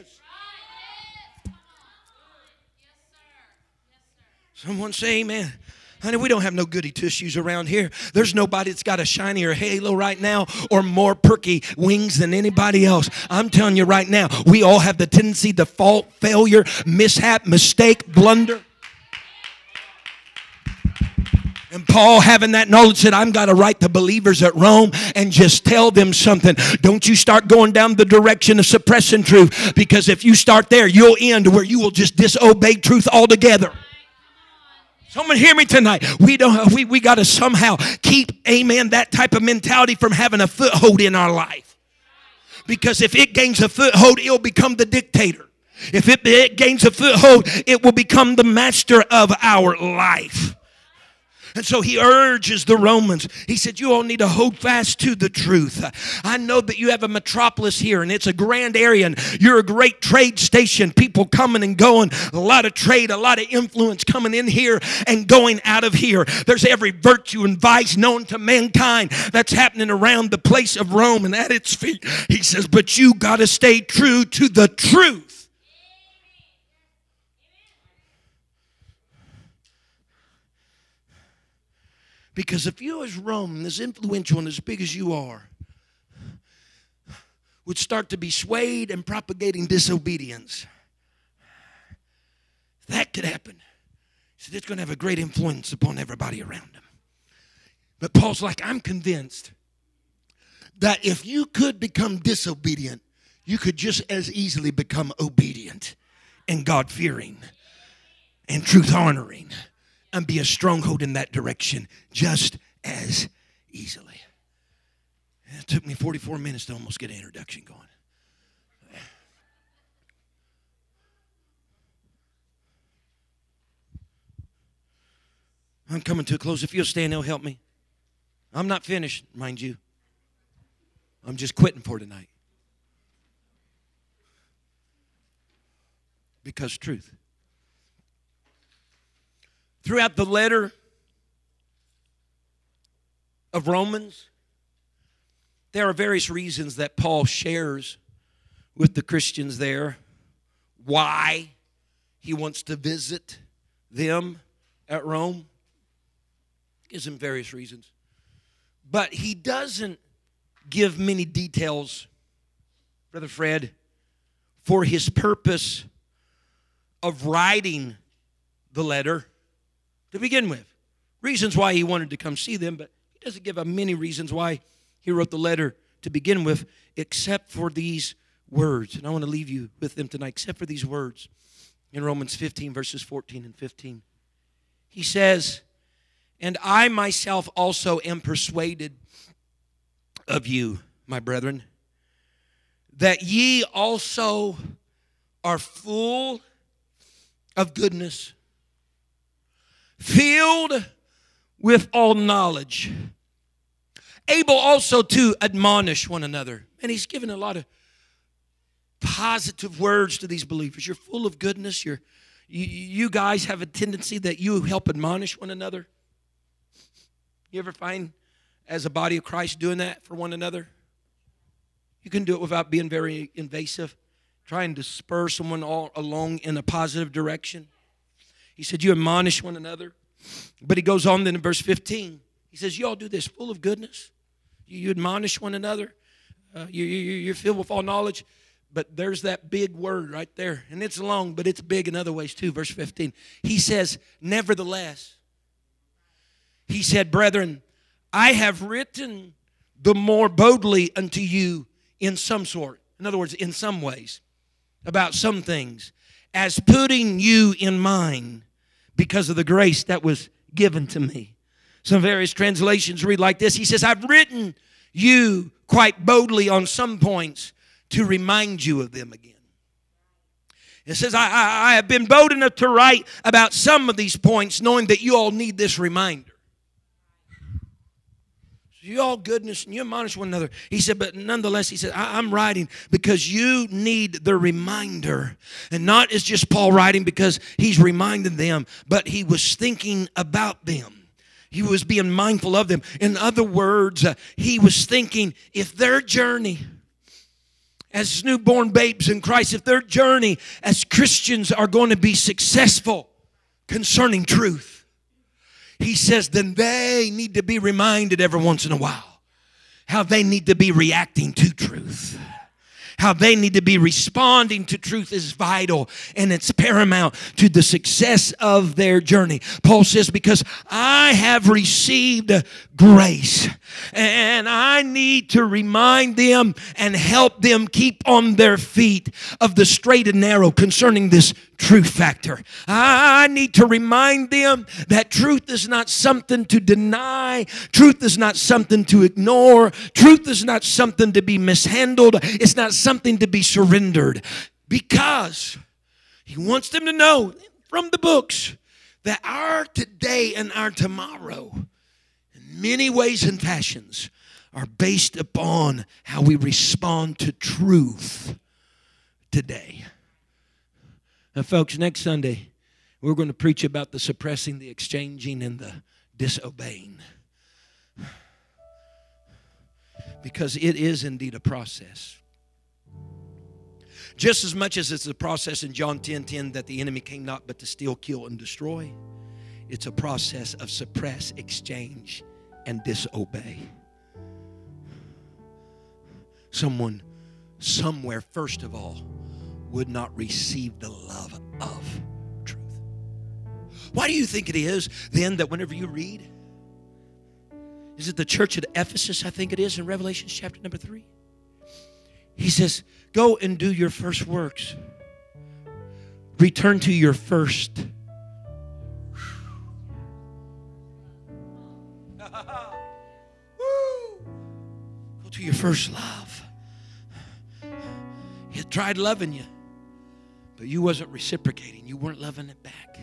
Someone say amen. Honey, we don't have no goody tissues around here. There's nobody that's got a shinier halo right now or more perky wings than anybody else. I'm telling you right now, we all have the tendency to fault, failure, mishap, mistake, blunder. And Paul, having that knowledge, said, I'm got to write to believers at Rome and just tell them something. Don't you start going down the direction of suppressing truth because if you start there, you'll end where you will just disobey truth altogether. Someone hear me tonight. We don't we, we got to somehow keep, amen, that type of mentality from having a foothold in our life. Because if it gains a foothold, it'll become the dictator. If it, it gains a foothold, it will become the master of our life. And so he urges the Romans. He said, You all need to hold fast to the truth. I know that you have a metropolis here and it's a grand area and you're a great trade station. People coming and going, a lot of trade, a lot of influence coming in here and going out of here. There's every virtue and vice known to mankind that's happening around the place of Rome and at its feet. He says, But you got to stay true to the truth. Because if you, as Rome, as influential and as big as you are, would start to be swayed and propagating disobedience, that could happen. So it's going to have a great influence upon everybody around them. But Paul's like, I'm convinced that if you could become disobedient, you could just as easily become obedient and God fearing and truth honoring and be a stronghold in that direction just as easily. It took me 44 minutes to almost get an introduction going. I'm coming to a close. If you'll stand, they'll help me. I'm not finished, mind you. I'm just quitting for tonight. Because truth. Throughout the letter of Romans, there are various reasons that Paul shares with the Christians there why he wants to visit them at Rome. Gives them various reasons. But he doesn't give many details, Brother Fred, for his purpose of writing the letter to begin with. Reasons why he wanted to come see them, but he doesn't give many reasons why he wrote the letter to begin with, except for these words. And I want to leave you with them tonight, except for these words in Romans 15, verses 14 and 15. He says, And I myself also am persuaded of you, my brethren, that ye also are full of goodness, filled with all knowledge, able also to admonish one another. And he's given a lot of positive words to these believers. You're full of goodness. You're, you, you guys have a tendency that you help admonish one another. You ever find as a body of Christ doing that for one another? You can do it without being very invasive, trying to spur someone all along in a positive direction. He said, You admonish one another. But he goes on then in verse 15. He says, You all do this full of goodness. You, you admonish one another. Uh, you, you, you're filled with all knowledge. But there's that big word right there. And it's long, but it's big in other ways too. Verse 15. He says, Nevertheless, he said, Brethren, I have written the more boldly unto you in some sort. In other words, in some ways, about some things, as putting you in mind because of the grace that was given to me. Some various translations read like this He says, I've written you quite boldly on some points to remind you of them again. It says, I, I, I have been bold enough to write about some of these points, knowing that you all need this reminder you all goodness and you admonish one another. He said, but nonetheless, he said, I- am writing because you need the reminder. And not is just Paul writing because he's reminding them, but he was thinking about them. He was being mindful of them. In other words, uh, he was thinking if their journey as newborn babes in Christ, if their journey as Christians are going to be successful concerning truth, he says, then they need to be reminded every once in a while how they need to be reacting to truth how they need to be responding to truth is vital and it's paramount to the success of their journey. Paul says, Because I have received grace and I need to remind them and help them keep on their feet of the straight and narrow concerning this truth factor. I need to remind them that truth is not something to deny, truth is not something to ignore, truth is not something to be mishandled, it's not something to be surrendered because he wants them to know from the books that our today and our tomorrow, in many ways and fashions, are based upon how we respond to truth today. Now, folks, next Sunday, we're going to preach about the suppressing, the exchanging, and the disobeying. Because it is indeed a process. Just as much as it's a process in John 10 10 that the enemy came not but to steal, kill, and destroy, it's a process of suppress, exchange, and disobey. Someone, somewhere, first of all, would not receive the love of truth. Why do you think it is then that whenever you read, is it the church at Ephesus? I think it is in Revelation chapter number three. He says, Go and do your first works, return to your first. Go to your first love. He tried loving you but you wasn't reciprocating. You weren't loving it back.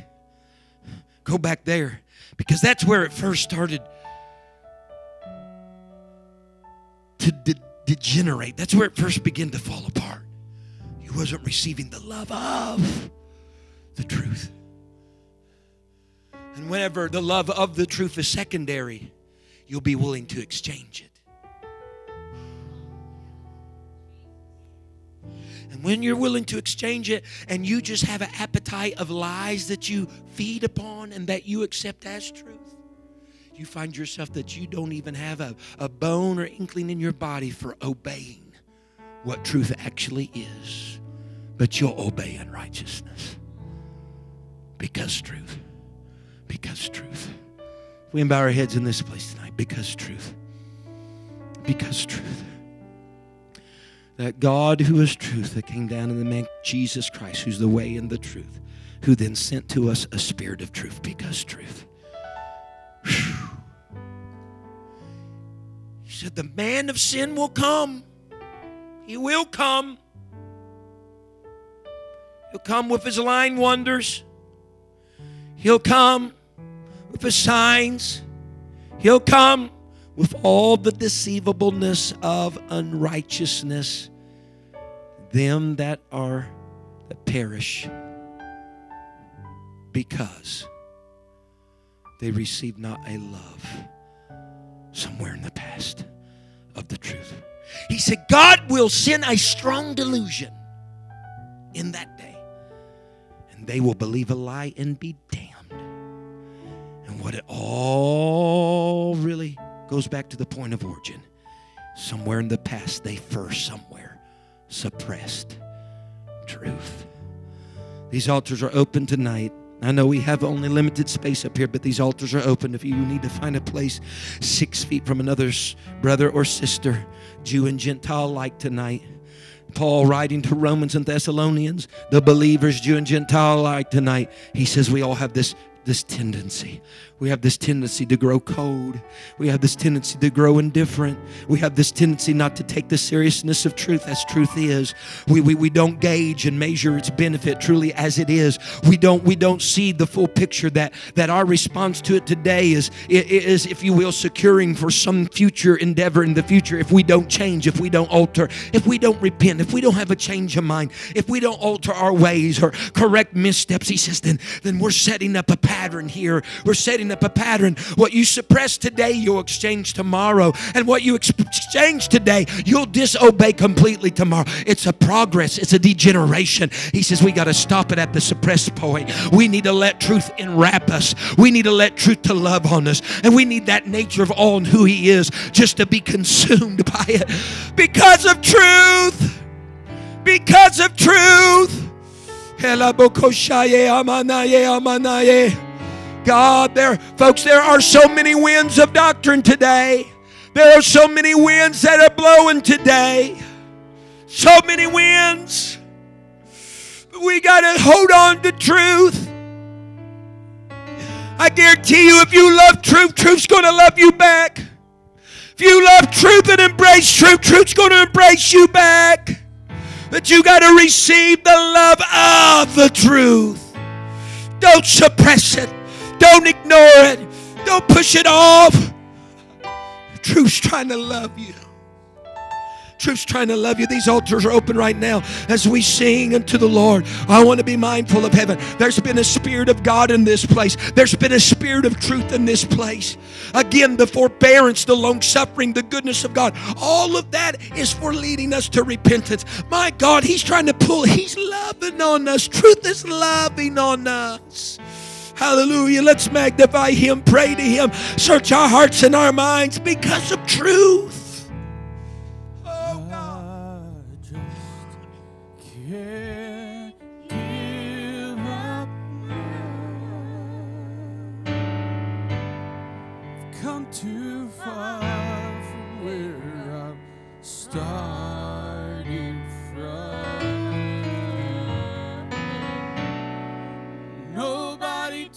Go back there because that's where it first started to de- degenerate. That's where it first began to fall apart. You wasn't receiving the love of the truth. And whenever the love of the truth is secondary, you'll be willing to exchange it. And when you're willing to exchange it and you just have an appetite of lies that you feed upon and that you accept as truth, you find yourself that you don't even have a, a bone or inkling in your body for obeying what truth actually is. But you'll obey in righteousness because truth. Because truth. We bow our heads in this place tonight because truth. Because truth that God, who is truth, that came down in the man Jesus Christ, who's the way and the truth, who then sent to us a spirit of truth because truth. Whew. He said, The man of sin will come. He will come. He'll come with his lying wonders. He'll come with his signs. He'll come with all the deceivableness of unrighteousness, them that are that perish because they received not a love somewhere in the past of the truth. He said, God will send a strong delusion in that day, and they will believe a lie and be damned. And what it all really goes back to the point of origin. Somewhere in the past, they first somewhere suppressed truth. These altars are open tonight. I know we have only limited space up here, but these altars are open. If you need to find a place six feet from another brother or sister, Jew and Gentile alike tonight. Paul writing to Romans and Thessalonians, the believers, Jew and Gentile alike tonight, he says we all have this this tendency. We have this tendency to grow cold. We have this tendency to grow indifferent. We have this tendency not to take the seriousness of truth as truth is. We, we, we don't gauge and measure its benefit truly as it is. We don't we don't see the full picture that that our response to it today is is if you will securing for some future endeavor in the future if we don't change, if we don't alter, if we don't repent, if we don't have a change of mind, if we don't alter our ways or correct missteps, he says then then we're setting up a pattern here. We're setting up a pattern. What you suppress today, you'll exchange tomorrow. And what you exchange today, you'll disobey completely tomorrow. It's a progress, it's a degeneration. He says we got to stop it at the suppressed point. We need to let truth enwrap us. We need to let truth to love on us. And we need that nature of all and who He is just to be consumed by it. Because of truth. Because of truth. God, there, folks, there are so many winds of doctrine today. There are so many winds that are blowing today. So many winds. We got to hold on to truth. I guarantee you, if you love truth, truth's going to love you back. If you love truth and embrace truth, truth's going to embrace you back. But you got to receive the love of the truth. Don't suppress it. Don't ignore it. Don't push it off. Truth's trying to love you. Truth's trying to love you. These altars are open right now as we sing unto the Lord. I want to be mindful of heaven. There's been a spirit of God in this place. There's been a spirit of truth in this place. Again, the forbearance, the long suffering, the goodness of God. All of that is for leading us to repentance. My God, He's trying to pull, He's loving on us. Truth is loving on us. Hallelujah. Let's magnify Him, pray to Him, search our hearts and our minds because of truth.